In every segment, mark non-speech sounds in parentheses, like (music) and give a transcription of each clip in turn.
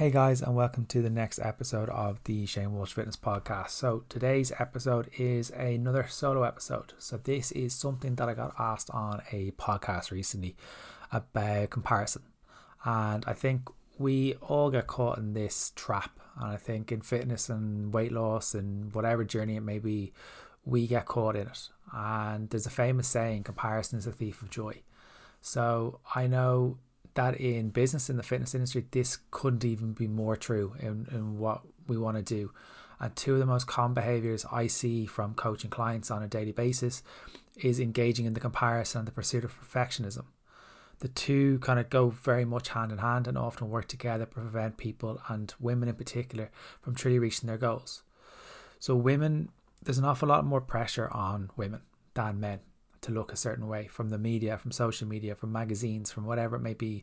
Hey guys, and welcome to the next episode of the Shane Walsh Fitness Podcast. So, today's episode is another solo episode. So, this is something that I got asked on a podcast recently about comparison. And I think we all get caught in this trap. And I think in fitness and weight loss and whatever journey it may be, we get caught in it. And there's a famous saying comparison is a thief of joy. So, I know that in business in the fitness industry this couldn't even be more true in, in what we want to do. And two of the most common behaviors i see from coaching clients on a daily basis is engaging in the comparison and the pursuit of perfectionism. The two kind of go very much hand in hand and often work together to prevent people and women in particular from truly reaching their goals. So women there's an awful lot more pressure on women than men to look a certain way from the media, from social media, from magazines, from whatever it may be.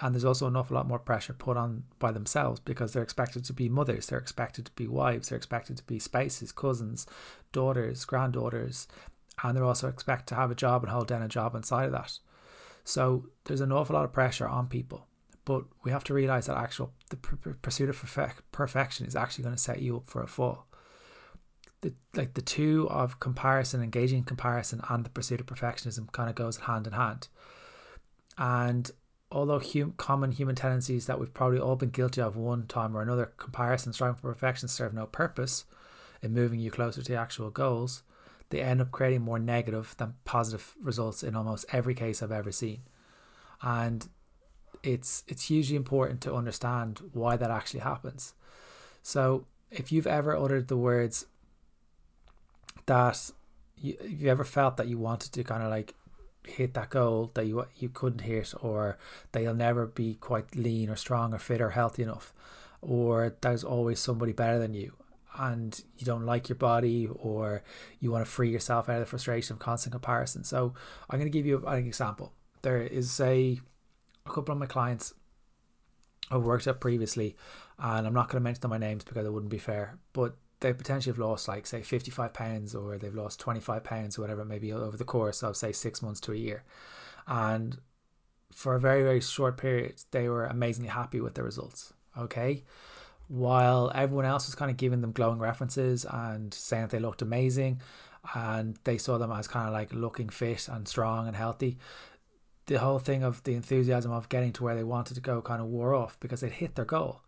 And there's also an awful lot more pressure put on by themselves because they're expected to be mothers, they're expected to be wives, they're expected to be spouses, cousins, daughters, granddaughters, and they're also expected to have a job and hold down a job inside of that. So there's an awful lot of pressure on people, but we have to realize that actual the pursuit of perfect, perfection is actually going to set you up for a fall the like the two of comparison, engaging comparison, and the pursuit of perfectionism kind of goes hand in hand. And although hum, common human tendencies that we've probably all been guilty of one time or another, comparison, striving for perfection, serve no purpose in moving you closer to actual goals. They end up creating more negative than positive results in almost every case I've ever seen. And it's it's hugely important to understand why that actually happens. So if you've ever uttered the words that you, you ever felt that you wanted to kind of like hit that goal that you you couldn't hit or that you'll never be quite lean or strong or fit or healthy enough? Or there's always somebody better than you and you don't like your body or you want to free yourself out of the frustration of constant comparison. So i'm going to give you an example. There is a a couple of my clients I've worked at previously and I'm not going to mention by names because it wouldn't be fair but they potentially have lost like say 55 pounds or they've lost 25 pounds or whatever it may be over the course of say six months to a year. And for a very very short period they were amazingly happy with the results okay? While everyone else was kind of giving them glowing references and saying that they looked amazing and they saw them as kind of like looking fit and strong and healthy the whole thing of the enthusiasm of getting to where they wanted to go kind of wore off because they'd hit their goal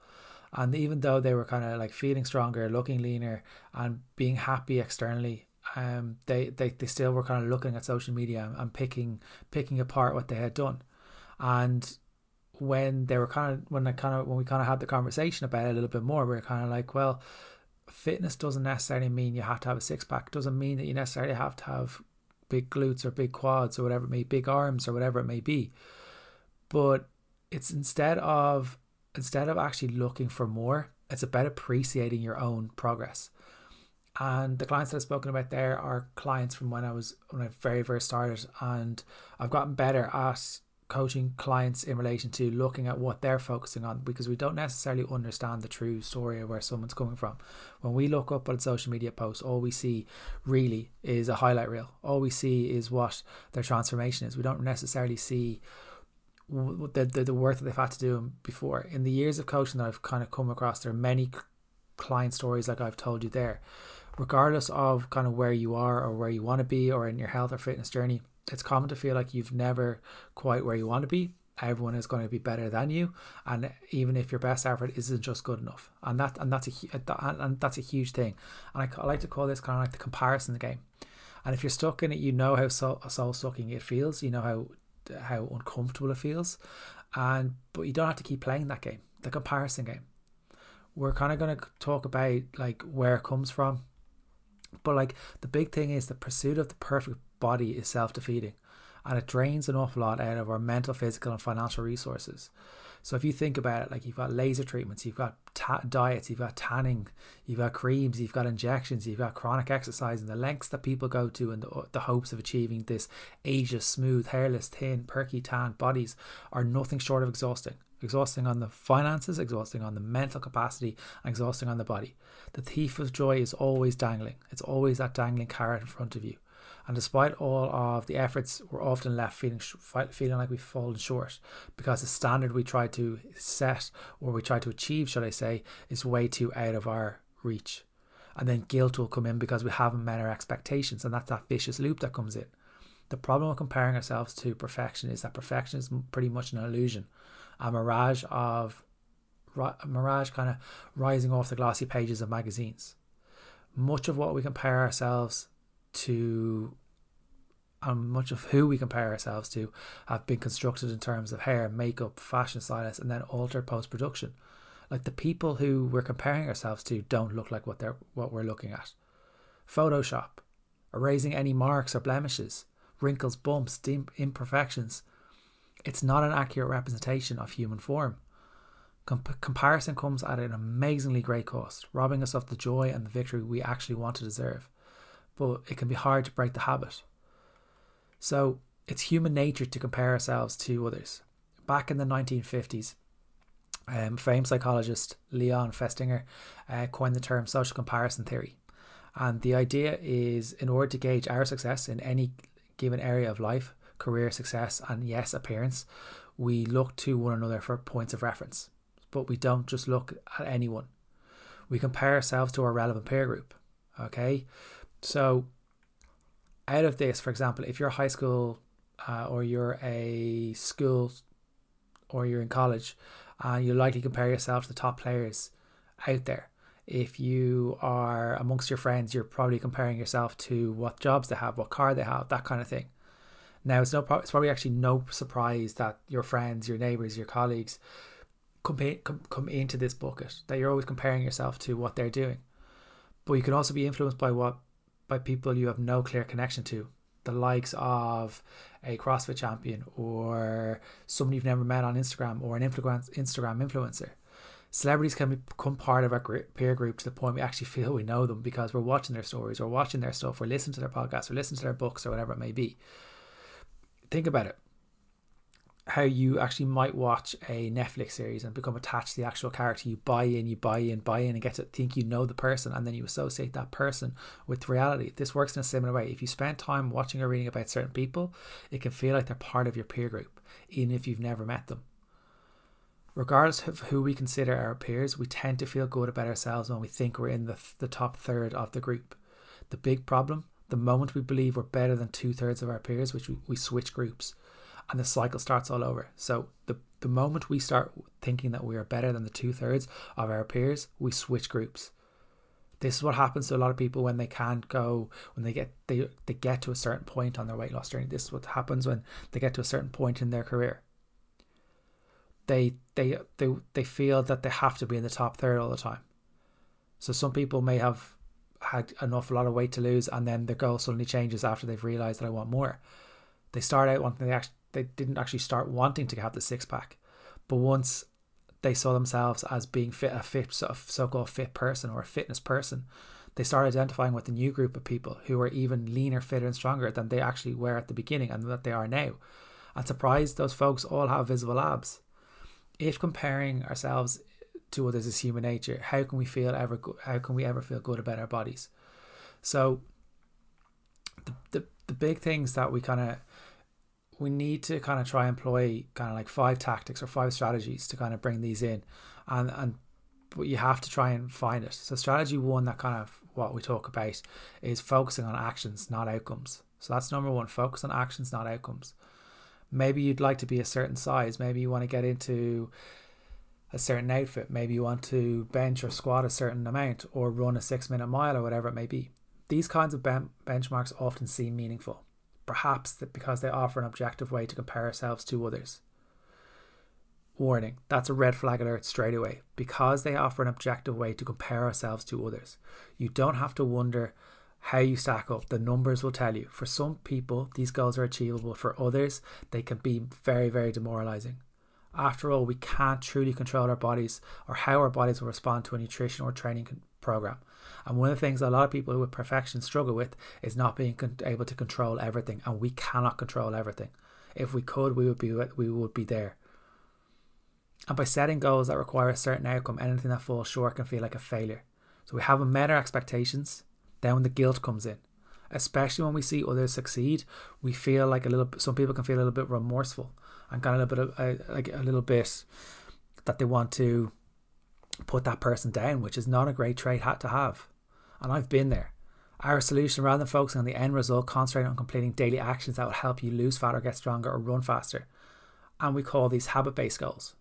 and even though they were kind of like feeling stronger, looking leaner, and being happy externally, um, they, they they still were kind of looking at social media and picking picking apart what they had done, and when they were kind of when I kind of when we kind of had the conversation about it a little bit more, we were kind of like, well, fitness doesn't necessarily mean you have to have a six pack. Doesn't mean that you necessarily have to have big glutes or big quads or whatever it may, big arms or whatever it may be. But it's instead of instead of actually looking for more, it's about appreciating your own progress. And the clients that I've spoken about there are clients from when I was when I very very started, and I've gotten better at coaching clients in relation to looking at what they're focusing on because we don't necessarily understand the true story of where someone's coming from. When we look up on social media posts, all we see really is a highlight reel. All we see is what their transformation is. We don't necessarily see the, the, the work that they've had to do before. In the years of coaching that I've kind of come across, there are many client stories like I've told you there. Regardless of kind of where you are or where you want to be or in your health or fitness journey, it's common to feel like you've never quite where you want to be. Everyone is going to be better than you, and even if your best effort isn't just good enough, and that and that's a and that's a huge thing. And I, I like to call this kind of like the comparison game. And if you're stuck in it, you know how soul, soul sucking it feels. You know how how uncomfortable it feels. And but you don't have to keep playing that game, the comparison game. We're kind of going to talk about like where it comes from. But like the big thing is the pursuit of the perfect body is self-defeating and it drains an awful lot out of our mental, physical and financial resources. So if you think about it, like you've got laser treatments, you've got ta- diets, you've got tanning, you've got creams, you've got injections, you've got chronic exercise, and the lengths that people go to in the, the hopes of achieving this ageless, smooth, hairless, thin, perky, tan bodies are nothing short of exhausting. Exhausting on the finances, exhausting on the mental capacity, exhausting on the body. The thief of joy is always dangling. It's always that dangling carrot in front of you. And despite all of the efforts, we're often left feeling feeling like we've fallen short because the standard we try to set or we try to achieve, should I say, is way too out of our reach. And then guilt will come in because we haven't met our expectations, and that's that vicious loop that comes in. The problem with comparing ourselves to perfection is that perfection is pretty much an illusion, a mirage of a mirage kind of rising off the glossy pages of magazines. Much of what we compare ourselves to and much of who we compare ourselves to have been constructed in terms of hair, makeup, fashion stylists, and then altered post production. Like the people who we're comparing ourselves to don't look like what they're what we're looking at. Photoshop, erasing any marks or blemishes, wrinkles, bumps, imperfections. It's not an accurate representation of human form. Com- comparison comes at an amazingly great cost, robbing us of the joy and the victory we actually want to deserve. But it can be hard to break the habit. So it's human nature to compare ourselves to others. Back in the 1950s, um, famed psychologist Leon Festinger uh, coined the term social comparison theory. And the idea is in order to gauge our success in any given area of life, career success, and yes, appearance, we look to one another for points of reference but we don't just look at anyone. We compare ourselves to our relevant peer group. Okay, so out of this, for example, if you're a high school uh, or you're a school or you're in college, and uh, you likely compare yourself to the top players out there. If you are amongst your friends, you're probably comparing yourself to what jobs they have, what car they have, that kind of thing. Now, it's no, it's probably actually no surprise that your friends, your neighbors, your colleagues come, come, come into this bucket that you're always comparing yourself to what they're doing. But you can also be influenced by what by people you have no clear connection to, the likes of a CrossFit champion or someone you've never met on Instagram or an Instagram influencer. Celebrities can become part of our peer group to the point we actually (laughs) feel we know them because we're watching their stories or watching their stuff or listening to their podcasts or listening to their books or whatever it may be. Think about it how you actually might watch a Netflix series and become attached to the actual character. You buy in, you buy in, buy in, and get to think you know the person, and then you associate that person with reality. This works in a similar way. If you spend time watching or reading about certain people, it can feel like they're part of your peer group, even if you've never met them. Regardless of who we consider our peers, we tend to feel good about ourselves when we think we're in the, the top third of the group. The big problem the moment we believe we're better than two thirds of our peers, which we, we switch groups and the cycle starts all over. So the the moment we start thinking that we are better than the two thirds of our peers, we switch groups. This is what happens to a lot of people when they can't go when they get they they get to a certain point on their weight loss journey. This is what happens when they get to a certain point in their career. They they they they feel that they have to be in the top third all the time. So some people may have had an awful lot of weight to lose and then their goal suddenly changes after they've realized that I want more. They start out wanting actually they didn't actually start wanting to have the six pack, but once they saw themselves as being fit, a fit, so-called fit person or a fitness person, they started identifying with a new group of people who were even leaner, fitter, and stronger than they actually were at the beginning and that they are now. And surprised, those folks all have visible abs. If comparing ourselves to others is human nature, how can we feel ever? How can we ever feel good about our bodies? So, the the, the big things that we kind of we need to kind of try employ kind of like five tactics or five strategies to kind of bring these in. And and but you have to try and find it. So strategy one that kind of what we talk about is focusing on actions not outcomes. So that's number one focus on actions not outcomes. Maybe you'd like to be a certain size. Maybe you want to get into a certain outfit. Maybe you want to bench or squat a certain amount or run a six minute mile or whatever it may be. These kinds of ben- benchmarks often seem meaningful perhaps that because they offer an objective way to compare ourselves to others. Warning, that's a red flag alert straight away. Because they offer an objective way to compare ourselves to others, you don't have to wonder how you stack up. The numbers will tell you. For some people, these goals are achievable. For others, they can be very, very demoralizing. After all, we can't truly control our bodies or how our bodies will respond to a nutrition or training program. And one of the things a lot of people with perfection struggle with is not being able to control everything, and we cannot control everything. If we could, we would be we would be there. And by setting goals that require a certain outcome, anything that falls short can feel like a failure. So we haven't met our expectations. Then when the guilt comes in, especially when we see others succeed, we feel like a little. Some people can feel a little bit remorseful and kind of a little bit of uh, like a little bit that they want to put that person down, which is not a great trait to have. And I've been there. Our solution, rather than focusing on the end result, concentrating on completing daily actions that will help you lose fat or get stronger or run faster. And we call these habit based goals.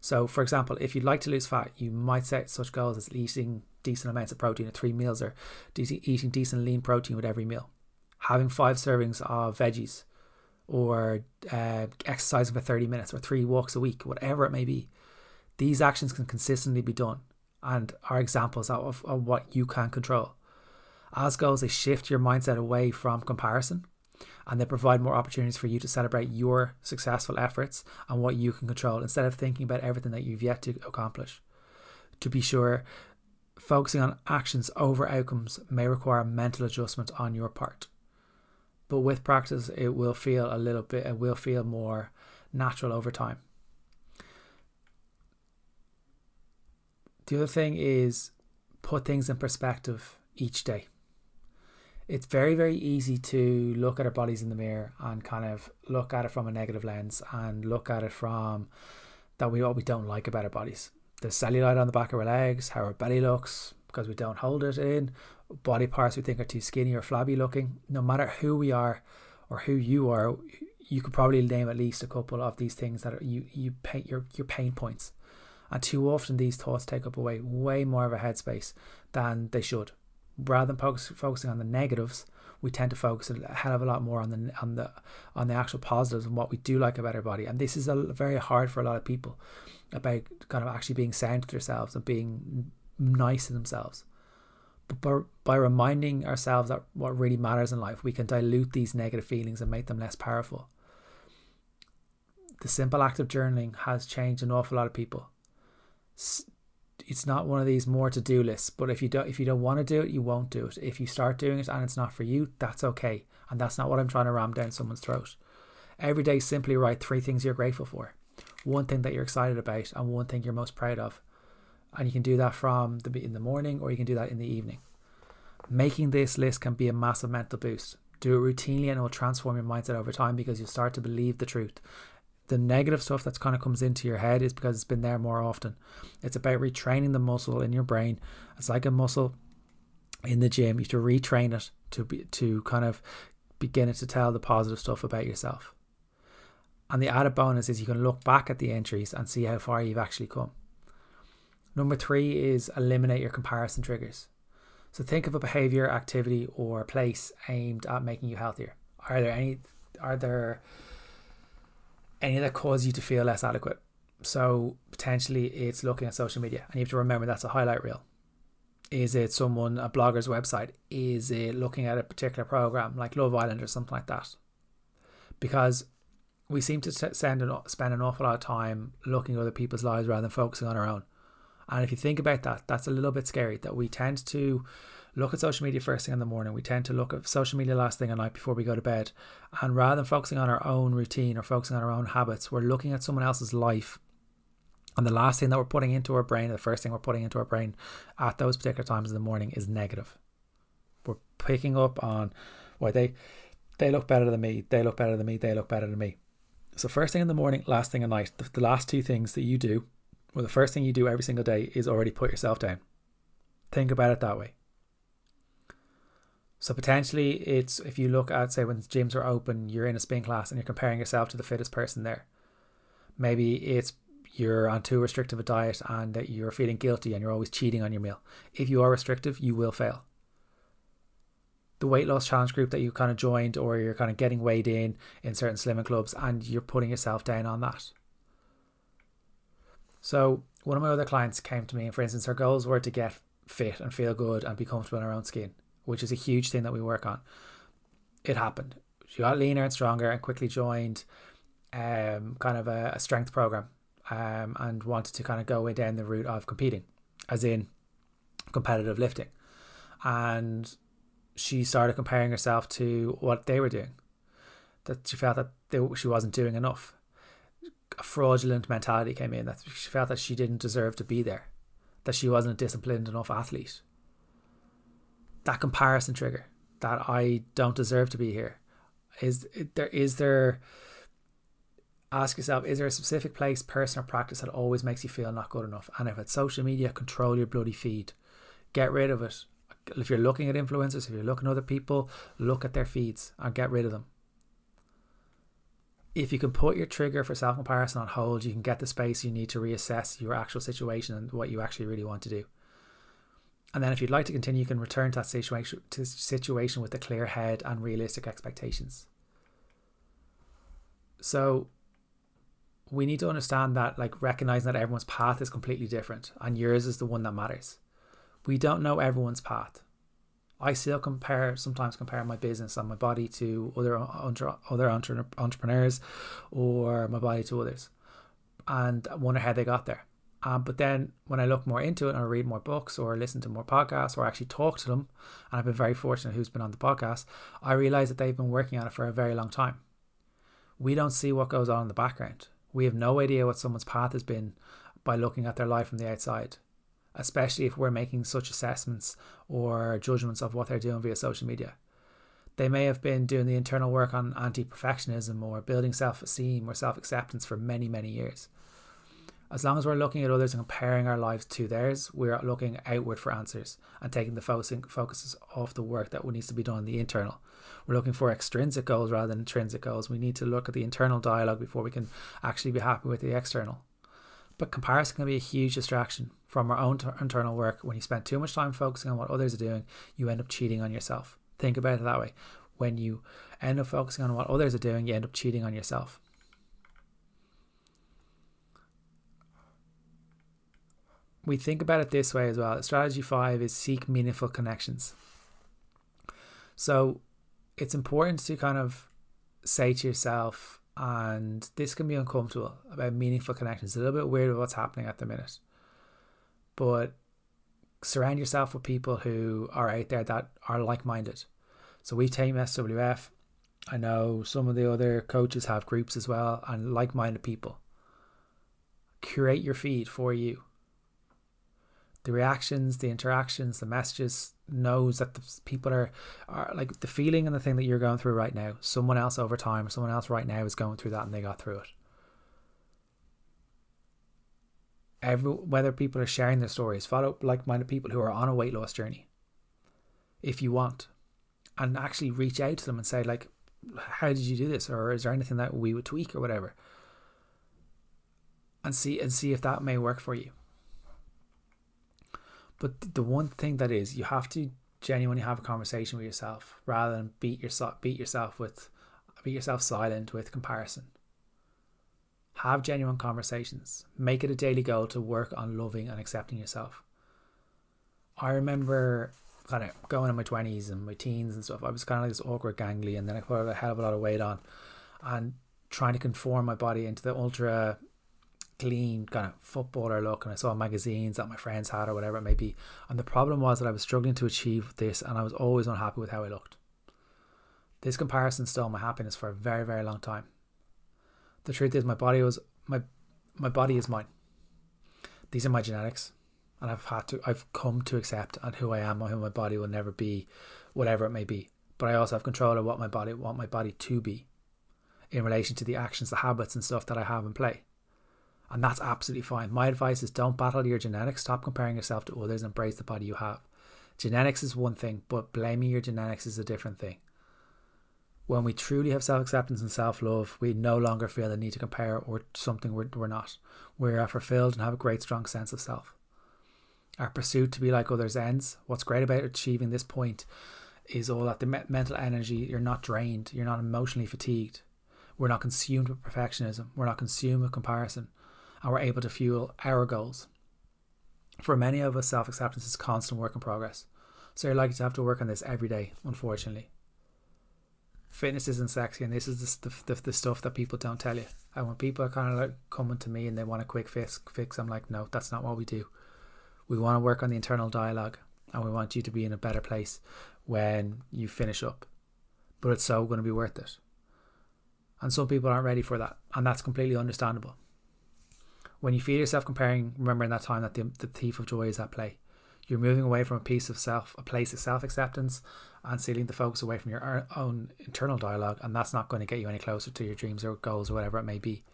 So, for example, if you'd like to lose fat, you might set such goals as eating decent amounts of protein at three meals or eating decent lean protein with every meal, having five servings of veggies, or uh, exercising for 30 minutes or three walks a week, whatever it may be. These actions can consistently be done and are examples of, of what you can control. As goals, they shift your mindset away from comparison and they provide more opportunities for you to celebrate your successful efforts and what you can control instead of thinking about everything that you've yet to accomplish. To be sure, focusing on actions over outcomes may require mental adjustment on your part. But with practice, it will feel a little bit, it will feel more natural over time. The other thing is put things in perspective each day. It's very very easy to look at our bodies in the mirror and kind of look at it from a negative lens and look at it from that we what we don't like about our bodies. The cellulite on the back of our legs how our belly looks because we don't hold it in. Body parts we think are too skinny or flabby looking. No matter who we are or who you are you could probably name at least a couple of these things that are you you paint your your pain points and too often these thoughts take up away way more of a headspace than they should rather than focus, focusing on the negatives, we tend to focus a hell of a lot more on the on the on the actual positives and what we do like about our body. And this is a, very hard for a lot of people about kind of actually being sound to themselves and being nice to themselves. But by, by reminding ourselves that what really matters in life, we can dilute these negative feelings and make them less powerful. The simple act of journaling has changed an awful lot of people it's not one of these more to do lists. But if you don't if you don't want to do it, you won't do it. If you start doing it and it's not for you, that's okay. And that's not what I'm trying to ram down someone's throat. Every day, simply write three things you're grateful for, one thing that you're excited about, and one thing you're most proud of. And you can do that from the in the morning, or you can do that in the evening. Making this list can be a massive mental boost. Do it routinely, and it will transform your mindset over time because you start to believe the truth the negative stuff that's kind of comes into your head is because it's been there more often. It's about retraining the muscle in your brain. It's like a muscle in the gym. You have to retrain it to be to kind of begin it to tell the positive stuff about yourself. And the added bonus is you can look back at the entries and see how far you've actually come. Number three is eliminate your comparison triggers. So think of a behavior, activity, or place aimed at making you healthier. Are there any? Are there any that cause you to feel less adequate. So potentially it's looking at social media, and you have to remember that's a highlight reel. Is it someone a blogger's website? Is it looking at a particular program like Love Island or something like that? Because we seem to spend an awful lot of time looking at other people's lives rather than focusing on our own. And if you think about that, that's a little bit scary that we tend to look at social media first thing in the morning. We tend to look at social media last thing at night before we go to bed. And rather than focusing on our own routine or focusing on our own habits, we're looking at someone else's life. And the last thing that we're putting into our brain, the first thing we're putting into our brain at those particular times in the morning is negative. We're picking up on why they they look better than me, they look better than me, they look better than me. So first thing in the morning, last thing at night, the, the last two things that you do, or the first thing you do every single day is already put yourself down. Think about it that way. So potentially, it's if you look at say when gyms are open, you're in a spin class and you're comparing yourself to the fittest person there. Maybe it's you're on too restrictive a diet and that you're feeling guilty and you're always cheating on your meal. If you are restrictive, you will fail. The weight loss challenge group that you kind of joined, or you're kind of getting weighed in in certain slimming clubs, and you're putting yourself down on that. So one of my other clients came to me, and for instance, her goals were to get fit and feel good and be comfortable in her own skin which is a huge thing that we work on. It happened. She got leaner and stronger and quickly joined um, kind of a, a strength program um, and wanted to kind of go down the route of competing, as in competitive lifting. And she started comparing herself to what they were doing. That she felt that they, she wasn't doing enough. A fraudulent mentality came in that she felt that she didn't deserve to be there, that she wasn't a disciplined enough athlete, that comparison trigger that I don't deserve to be here? Is there is there ask yourself, is there a specific place, person, or practice that always makes you feel not good enough? And if it's social media, control your bloody feed. Get rid of it. If you're looking at influencers, if you're looking at other people, look at their feeds and get rid of them. If you can put your trigger for self comparison on hold, you can get the space you need to reassess your actual situation and what you actually really want to do. And then, if you'd like to continue, you can return to that situation, to situation with a clear head and realistic expectations. So, we need to understand that like recognizing that everyone's path is completely different and yours is the one that matters we don't know everyone's path i still compare sometimes compare my business and my body to other other entrepreneurs or my body to others and wonder how they got there um, but then when I look more into it and I read more books or listen to more podcasts or actually talk to them, and I've been very fortunate who's been on the podcast, I realize that they've been working on it for a very long time. We don't see what goes on in the background. We have no idea what someone's path has been by looking at their life from the outside, especially if we're making such assessments or judgments of what they're doing via social media. They may have been doing the internal work on anti perfectionism or building self esteem or self acceptance for many, many years. As long as we're looking at others and comparing our lives to theirs, we're looking outward for answers and taking the focus off the work that needs to be done in the internal. We're looking for extrinsic goals rather than intrinsic goals. We need to look at the internal dialogue before we can actually be happy with the external. But comparison can be a huge distraction from our own t- internal work. When you spend too much time focusing on what others are doing, you end up cheating on yourself. Think about it that way. When you end up focusing on what others are doing, you end up cheating on yourself. we think about it this way as well. Strategy five is seek meaningful connections. So it's important to kind of say to yourself, and this can be uncomfortable about meaningful connections. It's a little bit weird with what's happening at the minute. But surround yourself with people who are out there that are like minded. So we've Team SWF. I know some of the other coaches have groups as well and like minded people. Curate your feed for you the reactions, the interactions, the messages knows that the people are are like the feeling and the thing that you're going through right now. Someone else over time, someone else right now is going through that and they got through it. Every whether people are sharing their stories, follow like-minded people who are on a weight loss journey. If you want, and actually reach out to them and say like, "How did you do this?" or "Is there anything that we would tweak?" or whatever, and see and see if that may work for you but the one thing that is, you have to genuinely have a conversation with yourself rather than beat yourself beat yourself with beat yourself silent with comparison. Have genuine conversations. Make it a daily goal to work on loving and accepting yourself. I remember kind of going in my twenties and my teens and stuff. I was kind of like this awkward gangly, and then I put a hell of a lot of weight on, and trying to conform my body into the ultra clean kind of footballer look and I saw magazines that my friends had or whatever it may be. And the problem was that I was struggling to achieve this and I was always unhappy with how I looked. This comparison stole my happiness for a very, very long time. The truth is my body was my my body is mine. These are my genetics. And I've had to I've come to accept and who I am and who my body will never be, whatever it may be. But I also have control of what my body want my body to be in relation to the actions, the habits and stuff that I have in play and that's absolutely fine. My advice is don't battle your genetics. Stop comparing yourself to others. Embrace the body you have. Genetics is one thing, but blaming your genetics is a different thing. When we truly have self acceptance and self love, we no longer feel the need to compare or something we're, we're not. We are fulfilled and have a great, strong sense of self. Our pursuit to be like others ends. What's great about achieving this point is all that the me- mental energy, you're not drained, you're not emotionally fatigued. We're not consumed with perfectionism, we're not consumed with comparison and we're able to fuel our goals. For many of us, self acceptance is constant work in progress. So you're likely to have to work on this every day, unfortunately. Fitness isn't sexy, and this is the, the, the stuff that people don't tell you. And when people are kind of like coming to me and they want a quick fix, fix, I'm like, no, that's not what we do. We want to work on the internal dialogue, and we want you to be in a better place when you finish up. But it's so going to be worth it. And some people aren't ready for that, and that's completely understandable when you feel yourself comparing, remember in that time that the, the thief of joy is at play. You're moving away from a piece of self, a place of self acceptance, and stealing the focus away from your own internal dialogue, and that's not going to get you any closer to your dreams or goals or whatever it may be.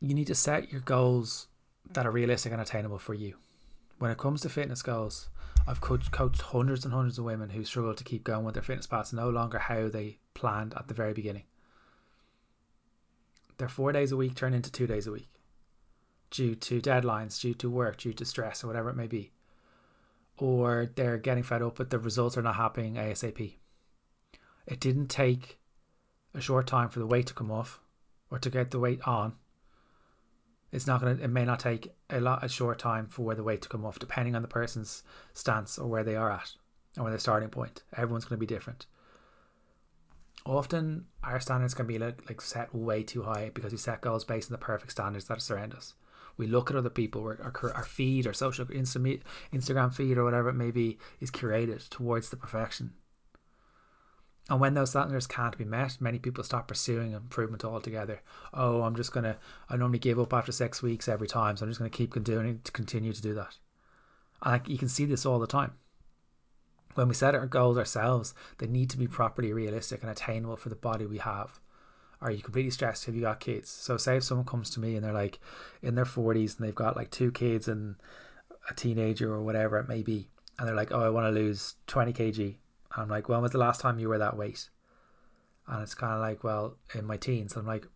You need to set your goals that are realistic and attainable for you. When it comes to fitness goals, I've coached, coached hundreds and hundreds of women who struggle to keep going with their fitness paths no longer how they planned at the very beginning. Their four days a week turn into two days a week due to deadlines, due to work, due to stress, or whatever it may be. Or they're getting fed up, but the results are not happening ASAP. It didn't take a short time for the weight to come off or to get the weight on. It's not to it may not take a lot a short time for the weight to come off depending on the person's stance or where they are at and or their starting point. Everyone's to be different. Often our standards can be like, like set way too high because we set goals based on the perfect standards that surround us we look at other people our, our feed our social instagram feed or whatever it may be is curated towards the perfection and when those standards can't be met, many people stop pursuing improvement altogether. Oh, I'm just gonna I normally give up after six weeks every time, so I'm just gonna keep doing to continue to do that. And you can see this all the time. When we set our goals ourselves, they need to be properly realistic and attainable for the body we have. Are you completely stressed? Have you got kids? So say if someone comes to me and they're like in their forties and they've got like two kids and a teenager or whatever it may be, and they're like, Oh, I want to lose twenty kg I'm like, when was the last time you were that weight? And it's kind of like, well, in my teens. I'm like,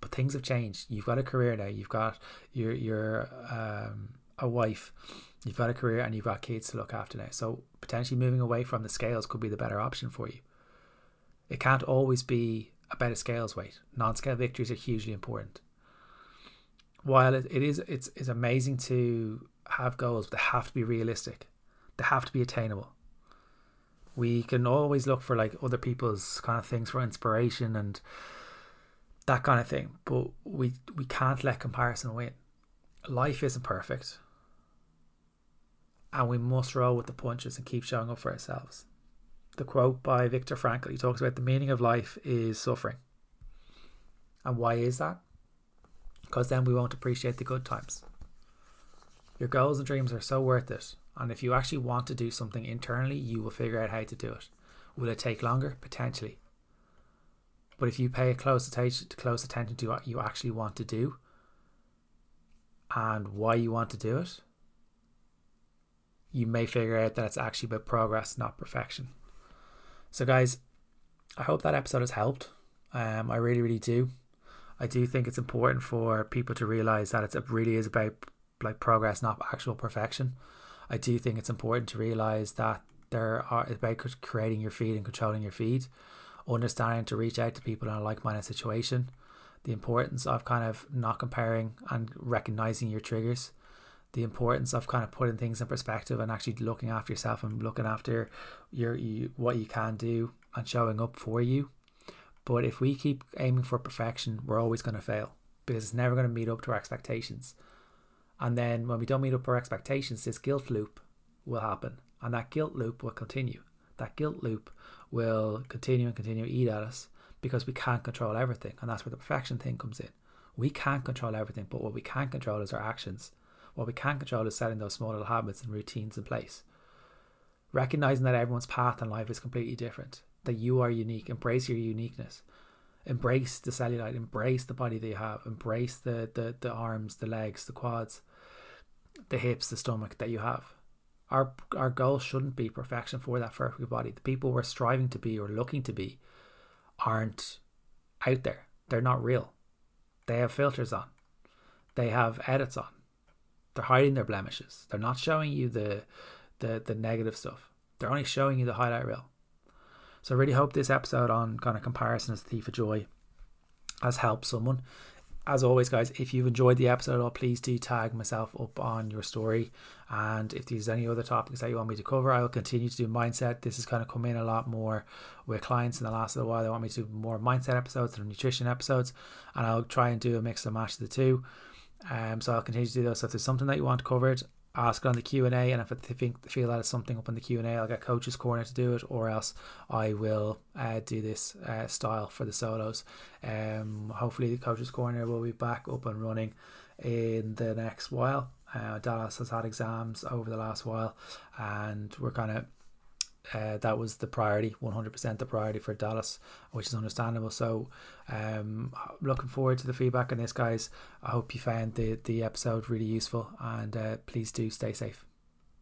but things have changed. You've got a career now. You've got you're you're um, a wife. You've got a career and you've got kids to look after now. So potentially moving away from the scales could be the better option for you. It can't always be about a scales weight. Non-scale victories are hugely important. While it, it is it's it's amazing to have goals, but they have to be realistic. They have to be attainable we can always look for like other people's kind of things for inspiration and that kind of thing but we we can't let comparison win life isn't perfect and we must roll with the punches and keep showing up for ourselves the quote by Viktor Frankl he talks about the meaning of life is suffering and why is that because then we won't appreciate the good times your goals and dreams are so worth it and if you actually want to do something internally, you will figure out how to do it. Will it take longer? Potentially. But if you pay close attention, close attention to what you actually want to do and why you want to do it, you may figure out that it's actually about progress, not perfection. So, guys, I hope that episode has helped. Um, I really, really do. I do think it's important for people to realize that it really is about like progress, not actual perfection. I do think it's important to realize that there are about creating your feed and controlling your feed, understanding to reach out to people in a like-minded situation, the importance of kind of not comparing and recognizing your triggers, the importance of kind of putting things in perspective and actually looking after yourself and looking after your you, what you can do and showing up for you. But if we keep aiming for perfection, we're always going to fail because it's never going to meet up to our expectations. And then when we don't meet up our expectations, this guilt loop will happen. And that guilt loop will continue. That guilt loop will continue and continue to eat at us because we can't control everything. And that's where the perfection thing comes in. We can't control everything, but what we can control is our actions. What we can control is setting those small little habits and routines in place. Recognizing that everyone's path in life is completely different, that you are unique, embrace your uniqueness embrace the cellulite, embrace the body that you have, embrace the, the, the arms, the legs, the quads, the hips, the stomach that you have. Our our goal shouldn't be perfection for that perfect body. The people we're striving to be or looking to be aren't out there. They're not real. They have filters on. They have edits on. They're hiding their blemishes. They're not showing you the the the negative stuff. They're only showing you the highlight reel. So I really hope this episode on kind of comparison as the thief of joy has helped someone. As always, guys, if you've enjoyed the episode at all, please do tag myself up on your story. And if there's any other topics that you want me to cover, I will continue to do mindset. This is kind of come in a lot more with clients in the last little while. They want me to do more mindset episodes and nutrition episodes, and I'll try and do a mix and match of the two. Um, so I'll continue to do those. So if there's something that you want covered, ask it on the Q and A, and if I think feel that it's something up in the Q and A, I'll get Coach's Corner to do it, or else I will uh, do this uh, style for the solos. Um, hopefully, the Coach's Corner will be back up and running in the next while. Uh, Dallas has had exams over the last while, and we're kind of uh, that was the priority, 100% the priority for Dallas, which is understandable. So, um, looking forward to the feedback on this, guys. I hope you found the, the episode really useful, and uh, please do stay safe.